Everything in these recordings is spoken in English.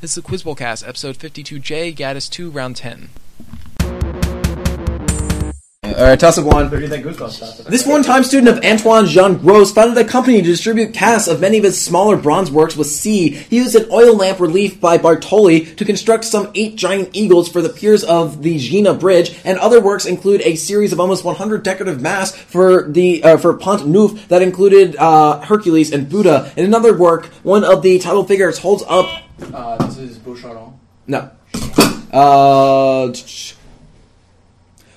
This is the Quizbowlcast, episode 52J, Gaddis 2, round 10. Alright, toss up one. This one-time student of Antoine Jean Gros founded a company to distribute casts of many of his smaller bronze works with C. He used an oil lamp relief by Bartoli to construct some eight giant eagles for the piers of the Gina Bridge, and other works include a series of almost 100 decorative masks for the uh, for Pont Neuf that included uh, Hercules and Buddha. In another work, one of the title figures holds up. Uh, this is Bouchardon. No. Uh,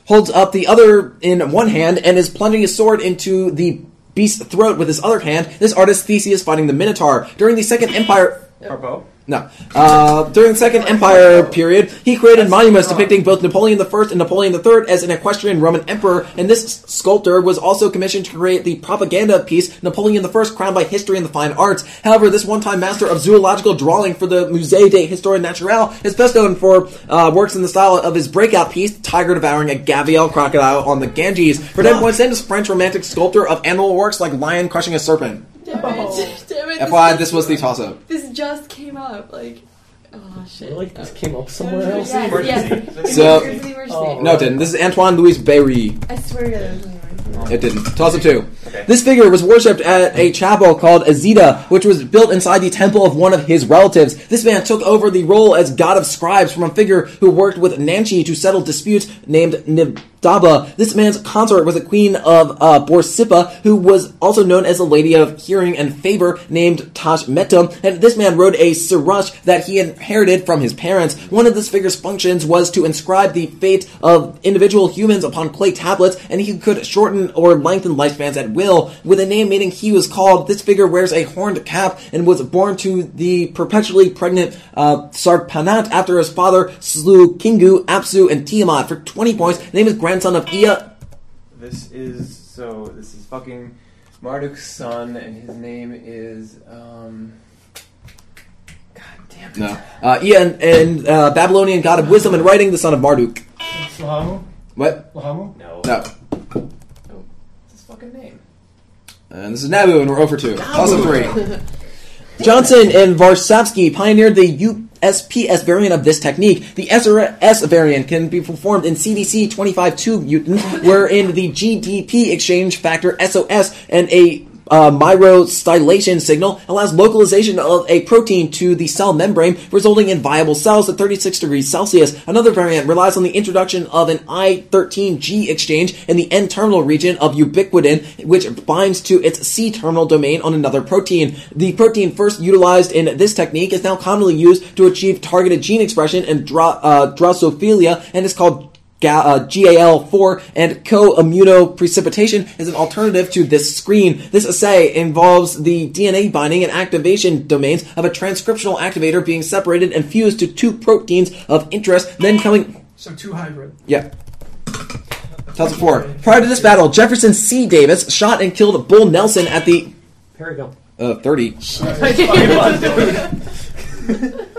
holds up the other in one hand and is plunging his sword into the beast's throat with his other hand. This artist Theseus fighting the Minotaur during the Second Empire. Harpo. No. Uh, during the Second Empire period, he created monuments depicting both Napoleon I and Napoleon III as an equestrian Roman emperor, and this sculptor was also commissioned to create the propaganda piece Napoleon I crowned by history and the fine arts. However, this one-time master of zoological drawing for the Musée des Histoire Naturelle is best known for uh, works in the style of his breakout piece, Tiger devouring a Gavial crocodile on the Ganges. For 10 points, is French romantic sculptor of animal works like lion crushing a serpent. Damn it. Oh. Damn it. FYI, this was the toss-up. This just came up. Like, oh shit. Like this oh. came up somewhere else. Yes, yes. So- It was the university. Oh. No, it didn't. This is Antoine Louis Barye. I swear to God, it was the university. It didn't. Toss it two. This figure was worshipped at a chapel called Ezida, which was built inside the temple of one of his relatives. This man took over the role as god of scribes from a figure who worked with Nanshe to settle disputes named Nidaba. This man's consort was a queen of uh, Borsippa, who was also known as a lady of hearing and favor named Tashmeta. And this man rode a sirrush that he inherited from his parents. One of this figure's functions was to inscribe the fate of individual humans upon clay tablets, and he could shorten or lengthen lifespans at will. With a name meaning he was called, this figure wears a horned cap and was born to the perpetually pregnant uh, Sarpanit after his father slew Kingu, Apsu, and Tiamat. For 20 points, the name is grandson of Ea. This is so. This is fucking Marduk's son, and his name is um. God damn it. No. Uh, Ea and, and uh, Babylonian god of wisdom and writing, the son of Marduk. Lahamu? What? Lahamu? No. No. What's his fucking name? And this is Nabu, and we're over two. Toss of three. Johnson and Varshavsky pioneered the USPS variant of this technique. The SRS variant can be performed in CDC 25-2 mutant, wherein the GDP exchange factor SOS and a uh, myristoylation signal allows localization of a protein to the cell membrane, resulting in viable cells at 36 degrees Celsius. Another variant relies on the introduction of an I13G exchange in the N-terminal region of ubiquitin, which binds to its C-terminal domain on another protein. The protein first utilized in this technique is now commonly used to achieve targeted gene expression in uh, Drosophila and is called Ga- uh, GAL4 and co-immunoprecipitation is an alternative to this screen. This assay involves the DNA binding and activation domains of a transcriptional activator being separated and fused to two proteins of interest, then coming. So two hybrid. Yeah. Tells it four. Prior to this battle, Jefferson C. Davis shot and killed Bull Nelson at the Paragon. uh, 30.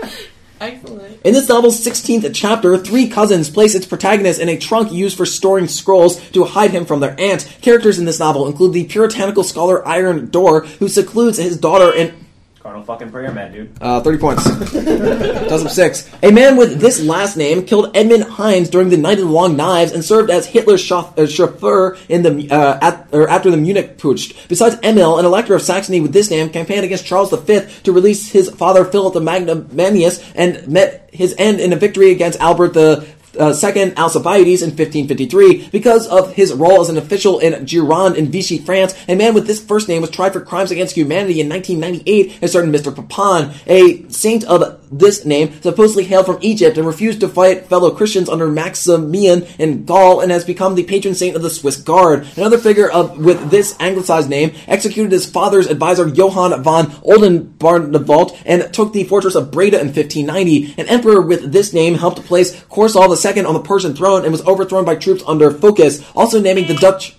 Excellent. In this novel's 16th chapter, three cousins place its protagonist in a trunk used for storing scrolls to hide him from their aunt. Characters in this novel include the puritanical scholar Iron Door, who secludes his daughter in Carnal fucking prayer man, dude. uh, 30 points. Dozen six. A man with this last name killed Edmund Heines during the Night of the Long Knives and served as Hitler's chauf- uh, chauffeur in the uh, at, or after the Munich Putsch. Besides Emil, an elector of Saxony with this name campaigned against Charles V to release his father Philip the Magnanimous and met his end in a victory against Albert the uh, second Alcibiades in 1553. Because of his role as an official in Gironde in Vichy, France, a man with this first name was tried for crimes against humanity in 1998 and certain Mr. Papon, a saint of this name, supposedly hailed from Egypt and refused to fight fellow Christians under Maximian in Gaul and has become the patron saint of the Swiss Guard. Another figure of with this anglicized name executed his father's advisor Johann von Oldenbarneveldt and took the fortress of Breda in 1590. An emperor with this name helped place Korsal II on the Persian throne and was overthrown by troops under Phocas, also naming the Dutch.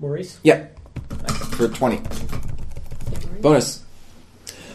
Maurice? Yeah, for 20. Bonus.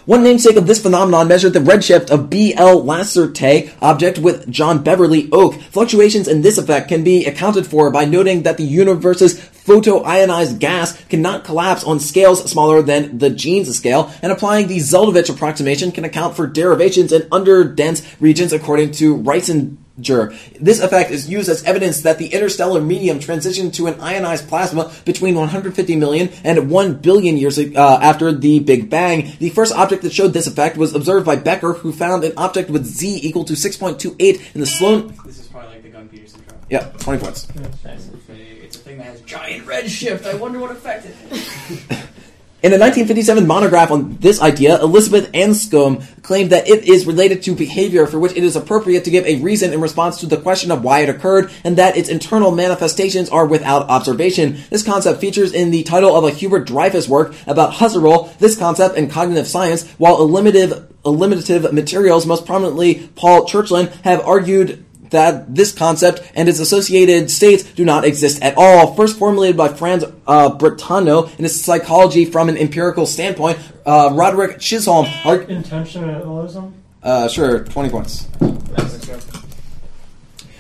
One namesake of this phenomenon measured the redshift of BL Lacertae object with John Beverley Oke. Fluctuations in this effect can be accounted for by noting that the universe's photoionized gas cannot collapse on scales smaller than the Jeans scale, and applying the Zeldovich approximation can account for derivations in underdense regions according to Reisinger. This effect is used as evidence that the interstellar medium transitioned to an ionized plasma between 150 million and 1 billion years uh, after the Big Bang. The first object that showed this effect was observed by Becker, who found an object with z equal to 6.28 in the Sloan. This is probably like the Gunn-Peterson trial. Yeah, 20 points. It's a, it's a thing that has giant red shift. I wonder what affected it. In a 1957 monograph on this idea, Elizabeth Anscombe claimed that it is related to behavior for which it is appropriate to give a reason in response to the question of why it occurred, and that its internal manifestations are without observation. This concept features in the title of a Hubert Dreyfus work about Husserl, this concept in cognitive science, while eliminative, eliminative materials, most prominently Paul Churchland, have argued that this concept and its associated states do not exist at all. First formulated by Franz uh, Brentano in his psychology from an empirical standpoint, uh, Roderick Chisholm. Arg- Intentionalism? uh, sure, 20 points.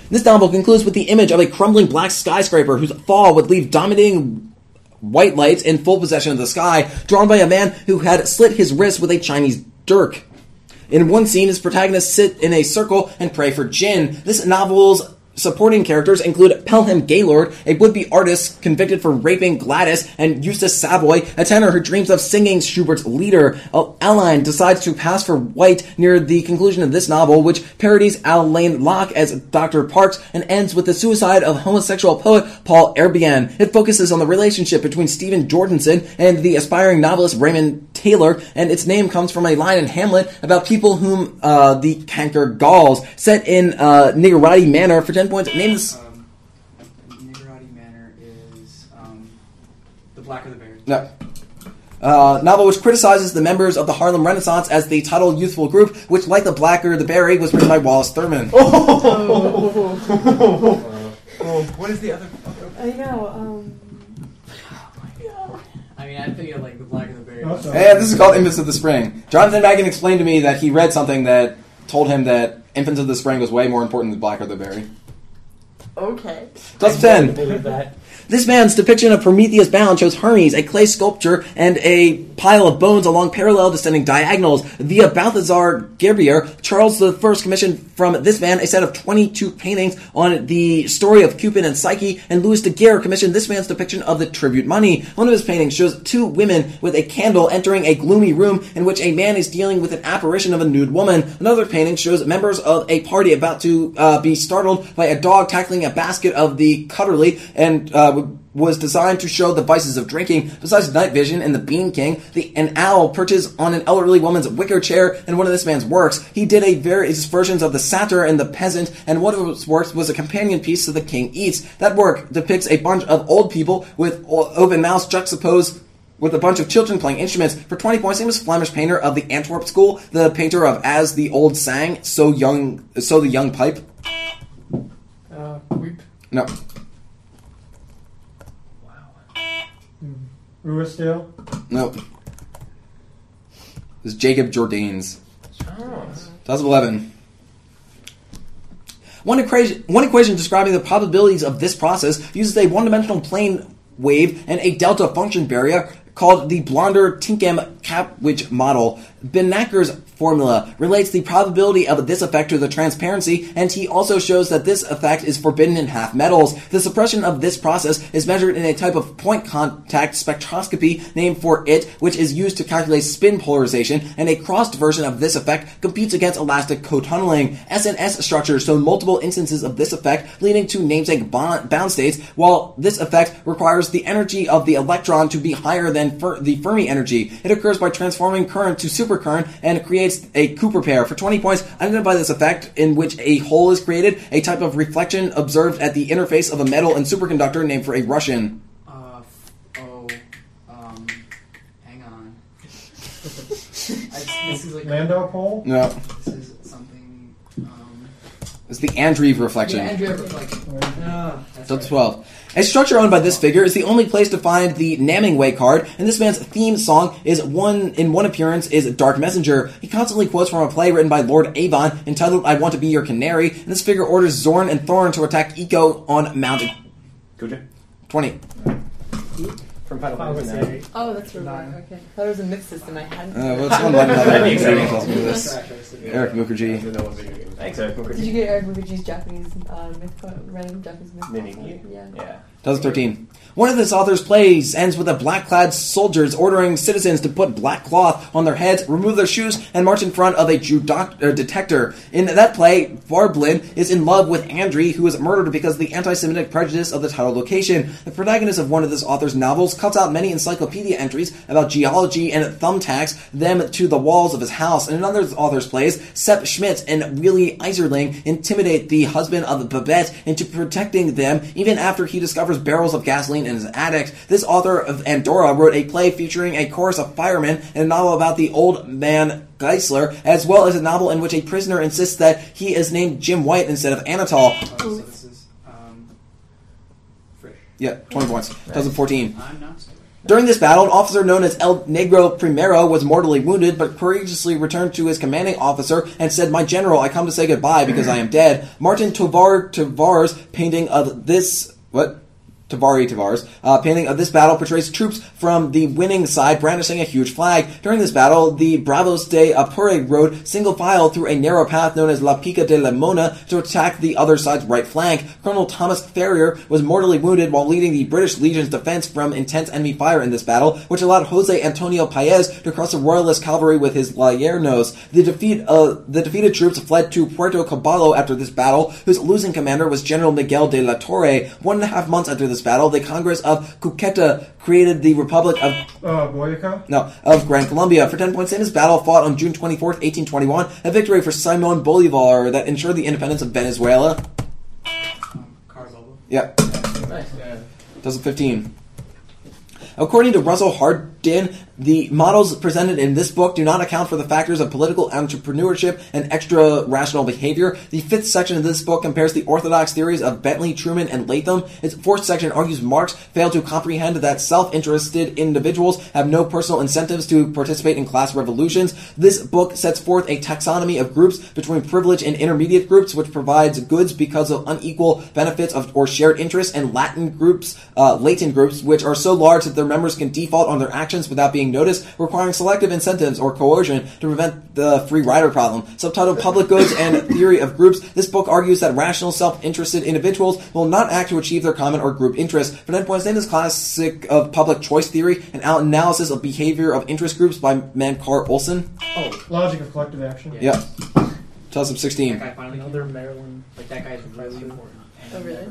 This novel concludes with the image of a crumbling black skyscraper whose fall would leave dominating white lights in full possession of the sky, drawn by a man who had slit his wrist with a Chinese dirk. In one scene, his protagonists sit in a circle and pray for Jin. This novel's supporting characters include Pelham Gaylord, a would-be artist convicted for raping Gladys, and Eustace Savoy, a tenor who dreams of singing Schubert's Lieder. Aline decides to pass for white near the conclusion of this novel, which parodies Alain Locke as Dr. Parks and ends with the suicide of homosexual poet Paul Arbian. It focuses on the relationship between Stephen Jorgensen and the aspiring novelist Raymond Taylor, and its name comes from a line in Hamlet about people whom uh, the canker galls. Set in uh, Niggerati Manor for 10 points. Name this. Um, Niggerati Manor is um, the Black or the Berry. No. Uh, novel which criticizes the members of the Harlem Renaissance as the titled youthful group, which, like the Blacker the Berry, was written by Wallace Thurman. Oh, what is the other? I know. Um, I mean, I think of like the Black or the Berry. Also- And this is called Infants of the Spring. Jonathan Magin explained to me that he read something that told him that Infants of the Spring was way more important than Blacker the Berry. okay. Plus I 10. This man's depiction of Prometheus Bound shows Hermes, a clay sculpture, and a pile of bones along parallel descending diagonals. Via Balthazar Gerbier, Charles I commissioned from this man a set of 22 paintings on the story of Cupid and Psyche, and Louis de Guerre commissioned this man's depiction of the tribute money. One of his paintings shows two women with a candle entering a gloomy room in which a man is dealing with an apparition of a nude woman. Another painting shows members of a party about to uh, be startled by a dog tackling a basket of the cutterly and uh, was designed to show the vices of drinking. Besides night vision and the Bean King, the an owl perches on an elderly woman's wicker chair in one of this man's works. He did a various versions of the satyr and the peasant, and one of his works was a companion piece to the King Eats. That work depicts a bunch of old people with open mouths juxtaposed with a bunch of children playing instruments. For 20 points, he was Flemish painter of the Antwerp School, the painter of As the Old Sang, So Young, So the Young Pipe. Uh, Weep. No. Ruisdael. No. It was Jacob Jordaens. Oh. 2011. One equation, one equation describing the probabilities of this process uses a one-dimensional plane wave and a delta function barrier called the Blonder-Tinkham-Klapwijk model. Beenakker's formula relates the probability of this effect to the transparency, and he also shows that this effect is forbidden in half metals. The suppression of this process is measured in a type of point contact spectroscopy named for it, which is used to calculate spin polarization, and a crossed version of this effect competes against elastic cotunneling. SNS structures show multiple instances of this effect, leading to namesake bond, bound states, while this effect requires the energy of the electron to be higher than fer- the Fermi energy. It occurs by transforming current to supercurrent and creates a Cooper pair. For 20 points, identify this effect in which a hole is created, a type of reflection observed at the interface of a metal and superconductor named for a Russian. Uh, oh, um, hang on. I, this is like Landau pole. No, this is something. Um, it's the Andreev reflection. yeah, Andrea reflection. Ah, that's So right. 12. A structure owned by this figure is the only place to find the Namingway card, and this man's theme song is one in one appearance is Dark Messenger. He constantly quotes from a play written by Lord Avon entitled I Want to Be Your Canary, and this figure orders Zorn and Thorn to attack Eiko on Mount Goja. 20. From Final Final Fantasy Fantasy Oh, that's right. Nine. Okay. I thought it was a mixed system. I hadn't. Uh, well, it's one button. That'd be exciting. I'll do this. Trash, I said. Eric Mukherjee. There's no one video game. Thanks, Eric Mukherjee. Did you get Eric Mukherjee's Japanese uh, myth, co- random Japanese myth? Mini comic? Yeah. Yeah. 2013. One of this author's plays ends with a black-clad soldiers ordering citizens to put black cloth on their heads, remove their shoes, and march in front of a Jew doc- uh, detector. In that play, Barblin is in love with Andri, who is murdered because of the anti-Semitic prejudice of the title location. The protagonist of one of this author's novels cuts out many encyclopedia entries about geology and thumbtacks them to the walls of his house. In another author's plays, Sepp Schmidt and Willie Iserling intimidate the husband of Babette into protecting them even after he discovers barrels of gasoline in his attic. This author of Andorra wrote a play featuring a chorus of firemen and a novel about the old man Geiser, as well as a novel in which a prisoner insists that he is named Jim White instead of Anatol. Oh, so this is um, Frisch. Yeah, 20 points. 2014. I'm not stupid. During this battle, an officer known as El Negro Primero was mortally wounded, but courageously returned to his commanding officer and said, My general, I come to say goodbye because I am dead. Martin Tovar Tovar's painting of this. What? Tavari Tavares, uh, painting of this battle portrays troops from the winning side brandishing a huge flag. During this battle, the Bravos de Apure rode single file through a narrow path known as La Pica de la Mona to attack the other side's right flank. Colonel Thomas Ferrier was mortally wounded while leading the British Legion's defense from intense enemy fire in this battle, which allowed Jose Antonio Paez to cross the Royalist cavalry with his Llaneros. The defeat, uh, the defeated troops fled to Puerto Cabello after this battle, whose losing commander was General Miguel de la Torre. One and a half months after this battle, the Congress of Cúcuta created the Republic of Uh, Boyacá? no, of Gran Colombia. For 10 points in this battle fought on June 24th, 1821, a victory for Simon Bolivar that ensured the independence of Venezuela. Um, Karzalba. Yeah, Nice. Yeah. 2015. According to Russell Hardin, the models presented in this book do not account for the factors of political entrepreneurship and extra rational behavior. The fifth section of this book compares the orthodox theories of Bentley, Truman, and Latham. Its fourth section argues Marx failed to comprehend that self-interested individuals have no personal incentives to participate in class revolutions. This book sets forth a taxonomy of groups between privileged and intermediate groups, which provides goods because of unequal benefits of or shared interests, and Latin groups, uh, latent groups, which are so large that their members can default on their actions without being noticed, requiring selective incentives or coercion to prevent the free rider problem. Subtitled Public Goods and Theory of Groups, this book argues that rational, self-interested individuals will not act to achieve their common or group interests. For 10 points, name this classic of public choice theory, an al- analysis of behavior of interest groups by Mancur Olson. Oh, Logic of collective action. Yeah. Yeah. 2016. that guy finally. Another Maryland. Like that guy's really important. Oh, really?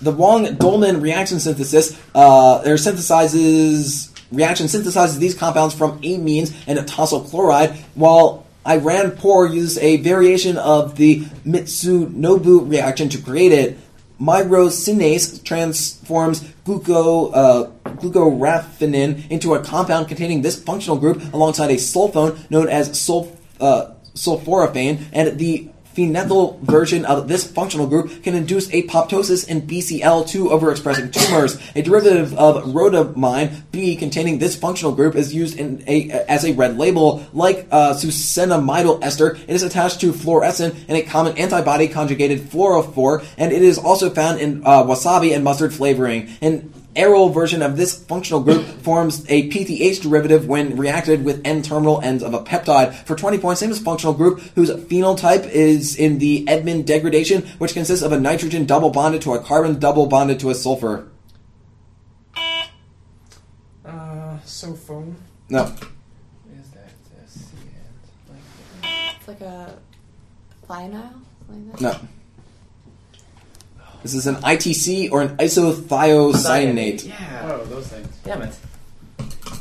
The Wong-Dolman reaction synthesis, uh, there synthesizes reaction synthesizes these compounds from amines and tosyl chloride, while Iran Por uses a variation of the Mitsunobu reaction to create it. Myrosinase transforms gluco, uh, glucoraphanin into a compound containing this functional group alongside a sulfone known as sulf, uh, sulforaphane, and the phenethyl version of this functional group can induce apoptosis in BCL2 overexpressing tumors. A derivative of rhodamine B containing this functional group is used in a, as a red label. Like uh, ester, it is attached to fluorescein in a common antibody conjugated fluorophore, and it is also found in uh, wasabi and mustard flavoring. Aryl version of this functional group forms a PTH derivative when reacted with N-terminal ends of a peptide. For 20 points, same as functional group whose phenotype is in the Edman degradation, which consists of a nitrogen double bonded to a carbon double bonded to a sulfur. Uh, so phone. No. Is that uh, C and like It's like a thionyl. something like that? No. This is an ITC or an isothiocyanate. Yeah. Oh, those things. Damn it.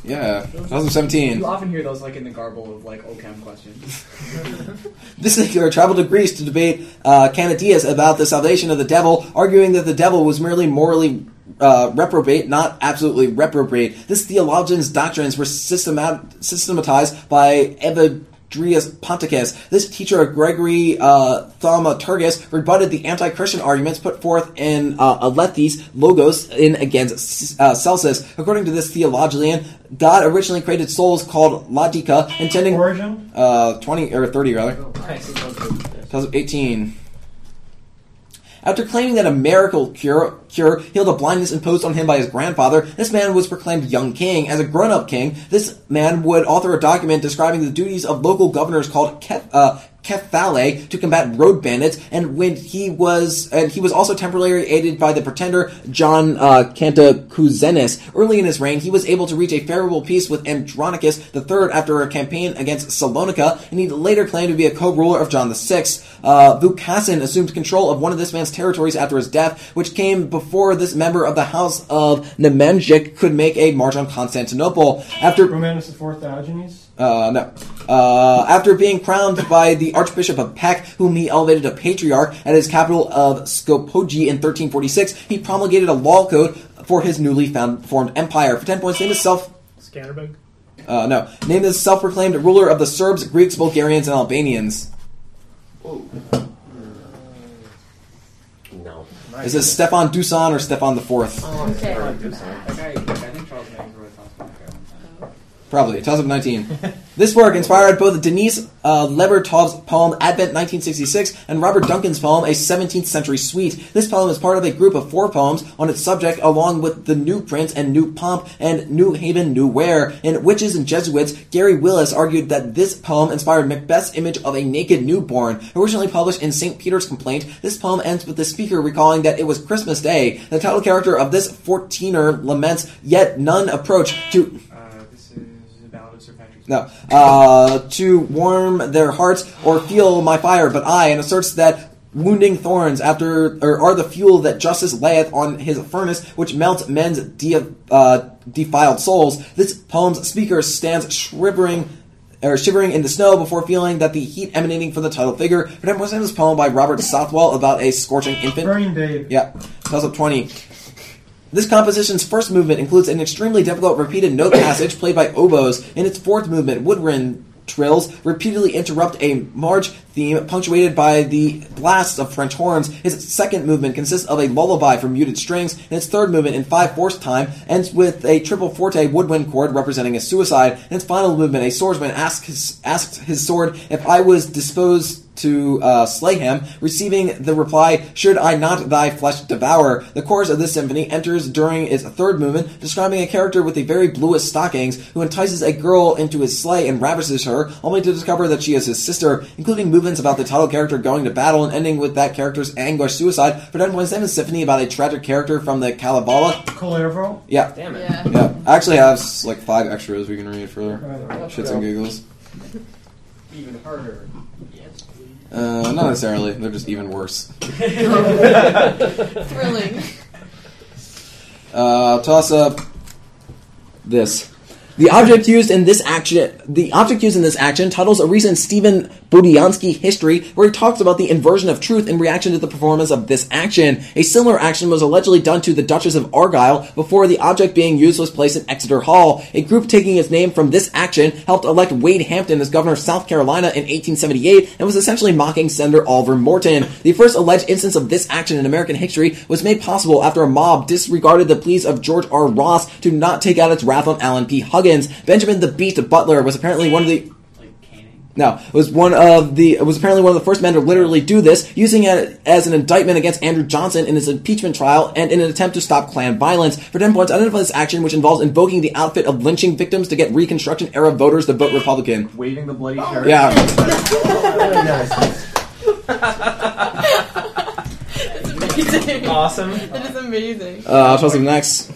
Yeah, 2017. You often hear those like in the garble of like OChem questions. This particular traveled to Greece to debate uh, Candidus about the salvation of the devil, arguing that the devil was merely morally uh, reprobate, not absolutely reprobate. This theologian's doctrines were systemat- systematized by Evagrius Ponticus. This teacher of Gregory uh, Thaumaturgus rebutted the anti-Christian arguments put forth in uh, Alethes Logos in against uh, Celsus. According to this theologian, God originally created souls called Latika, intending Origen? uh, 20 or 30 rather. 2018. After claiming that a miracle cure, cure healed a blindness imposed on him by his grandfather, this man was proclaimed young king. As a grown-up king, this man would author a document describing the duties of local governors called Kef, uh, Kephale to combat road bandits, and when he was, and he was also temporarily aided by the pretender John uh, Cantacuzenes. Early in his reign, he was able to reach a favorable peace with Andronicus III after a campaign against Salonica, and he later claimed to be a co-ruler of John VI. Uh, Vukasin assumed control of one of this man's territories after his death, which came before this member of the House of Nemanjić could make a march on Constantinople. After Romanus IV Diogenes. Uh, no. Uh, after being crowned by the Archbishop of Peć, whom he elevated to patriarch at his capital of Skopje in 1346, he promulgated a law code for his newly found, formed empire. For 10 points, name his self. Scanderbeg. Uh, no. Name his self proclaimed ruler of the Serbs, Greeks, Bulgarians, and Albanians. No. Is this Stefan Dusan or Stefan the Fourth? Okay. That guy, I think Charles Manson wrote Thomas Mann one time. Probably. Toss up 19. this work inspired both Denise uh, Levertov's poem Advent 1966 and Robert Duncan's poem A 17th Century Suite. This poem is part of a group of four poems on its subject along with The New Prince and New Pomp and New Heaven, New War. In Witches and Jesuits, Garry Wills argued that this poem inspired Macbeth's image of a naked newborn. Originally published in St. Peter's Complaint, this poem ends with the speaker recalling that it was Christmas Day. The title character of this 14er laments, yet none approach to Uh, this is a ballad of Sir Patrick. No, uh, to warm their hearts or feel my fire, but I, and asserts that wounding thorns after or are the fuel that justice layeth on his furnace, which melts men's de- uh, defiled souls. This poem's speaker stands shivering. Or shivering in the snow before feeling that the heat emanating from the title figure. But was this poem by Robert Southwell about a scorching infant. Burning Babe. Yeah, tells up 20. This composition's first movement includes an extremely difficult repeated note passage played by oboes. In its fourth movement, woodwind trills repeatedly interrupt a march theme punctuated by the blasts of French horns. Its second movement consists of a lullaby for muted strings, and its third movement, in five fourths time, ends with a triple forte woodwind chord representing a suicide. In its final movement, a swordsman asks asks his sword if I was disposed to uh, slay him, receiving the reply, Should I not thy flesh devour? The chorus of this symphony enters during its third movement, describing a character with the very bluest stockings who entices a girl into his sleigh and ravishes her, only to discover that she is his sister, including movements about the title character going to battle and ending with that character's anguished suicide. For 10.7 symphony about a tragic character from the Kalevala. Kullervo. Yeah. Damn it. Yeah. Yeah. I actually have like five extras we can read for shits and giggles. Even harder. Yes, please. Uh, not necessarily. They're just even worse. Thrilling. Uh, toss up this. The object used in this action, the object used in this action, titles a recent Stephen Budiansky history, where he talks about the inversion of truth in reaction to the performance of this action. A similar action was allegedly done to the Duchess of Argyle before the object being used was placed in Exeter Hall. A group taking its name from this action helped elect Wade Hampton as governor of South Carolina in 1878 and was essentially mocking Senator Oliver Morton. The first alleged instance of this action in American history was made possible after a mob disregarded the pleas of George R. Ross to not take out its wrath on Allen P. Huggins. Benjamin the Beast Butler was apparently one of the Like it was one of the it was apparently one of the first men to literally do this, using it as an indictment against Andrew Johnson in his impeachment trial and in an attempt to stop Klan violence. For ten points, identify this action, which involves invoking the outfit of lynching victims to get Reconstruction era voters to vote Republican. Waving the bloody shirt. Yeah, It's amazing. Awesome. It is amazing. uh, I'll toss him next.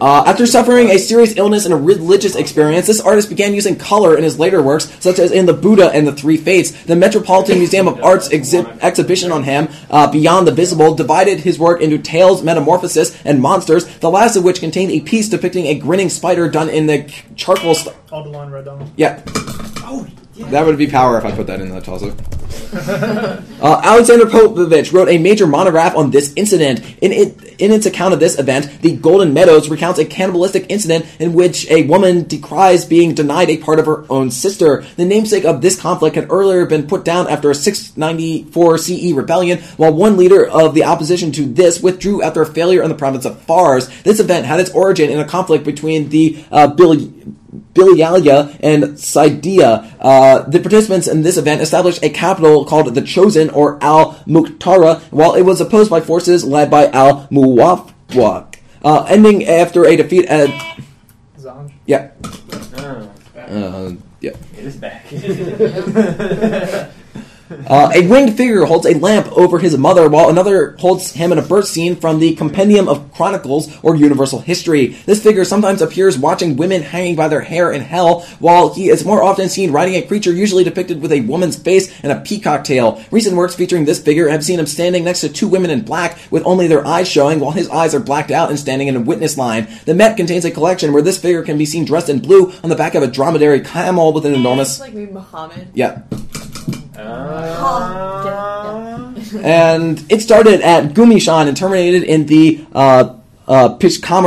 Uh, after suffering a serious illness and a religious experience, this artist began using color in his later works, such as in The Buddha and the Three Fates. The Metropolitan Museum of Art's exhi- exhibition on him, uh, Beyond the Visible, divided his work into Tales, Metamorphosis, and Monsters, the last of which contained a piece depicting a grinning spider done in the charcoal. St- Alderline Red Dawn. yeah. Oh, That would be power if I put that in the toss uh, Alexander Popovich wrote a major monograph on this incident. In, it, in its account of this event, The Golden Meadows recounts a cannibalistic incident in which a woman decries being denied a part of her own sister. The namesake of this conflict had earlier been put down after a 694 CE rebellion, while one leader of the opposition to this withdrew after a failure in the province of Fars. This event had its origin in a conflict between the uh, Bill Bilialia and Sidea. Uh, the participants in this event established a capital called the Chosen or Al Muqtara, while it was opposed by forces led by Al Muwaffaq, uh, ending after a defeat at. Zanj. Yeah. Oh, Uh, yeah. it is back. Uh, a winged figure holds a lamp over his mother, while another holds him in a birth scene from the Compendium of Chronicles or Universal History. This figure sometimes appears watching women hanging by their hair in hell, while he is more often seen riding a creature usually depicted with a woman's face and a peacock tail. Recent works featuring this figure have seen him standing next to two women in black with only their eyes showing, while his eyes are blacked out and standing in a witness line. The Met contains a collection where this figure can be seen dressed in blue on the back of a dromedary camel with an enormous. It's like Muhammad. Yeah. Uh, and it started at Gumishan and terminated in the uh, uh,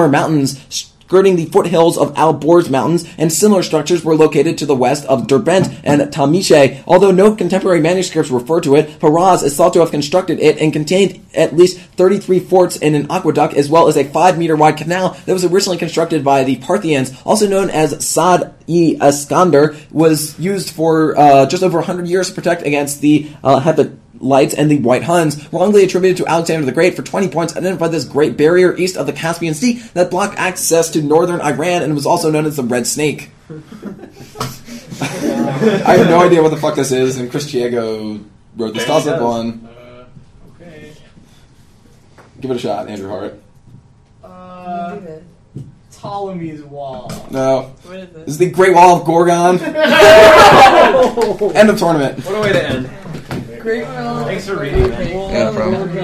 Mountains, skirting the foothills of Al Borz Mountains, and similar structures were located to the west of Derbent and Tamishe. Although no contemporary manuscripts refer to it, Peroz is thought to have constructed it and contained at least 33 forts and an aqueduct, as well as a 5 meter wide canal that was originally constructed by the Parthians, also known as Sad e Iskander, was used for uh, just over 100 years to protect against the uh, Hephthalites and the White Huns, wrongly attributed to Alexander the Great for 20 points, identified this great barrier east of the Caspian Sea that blocked access to northern Iran and was also known as the Red Snake. I have no idea what the fuck this is, and Chris Chiego wrote this. Maybe Toss up one. Uh, okay. Give it a shot, Andrew Hart. Uh, Ptolemy's Wall. No. What is This Is the Great Wall of Gorgan. End of tournament. what a way to end. Great Wall. Thanks for reading. Yeah, no problem. Yeah.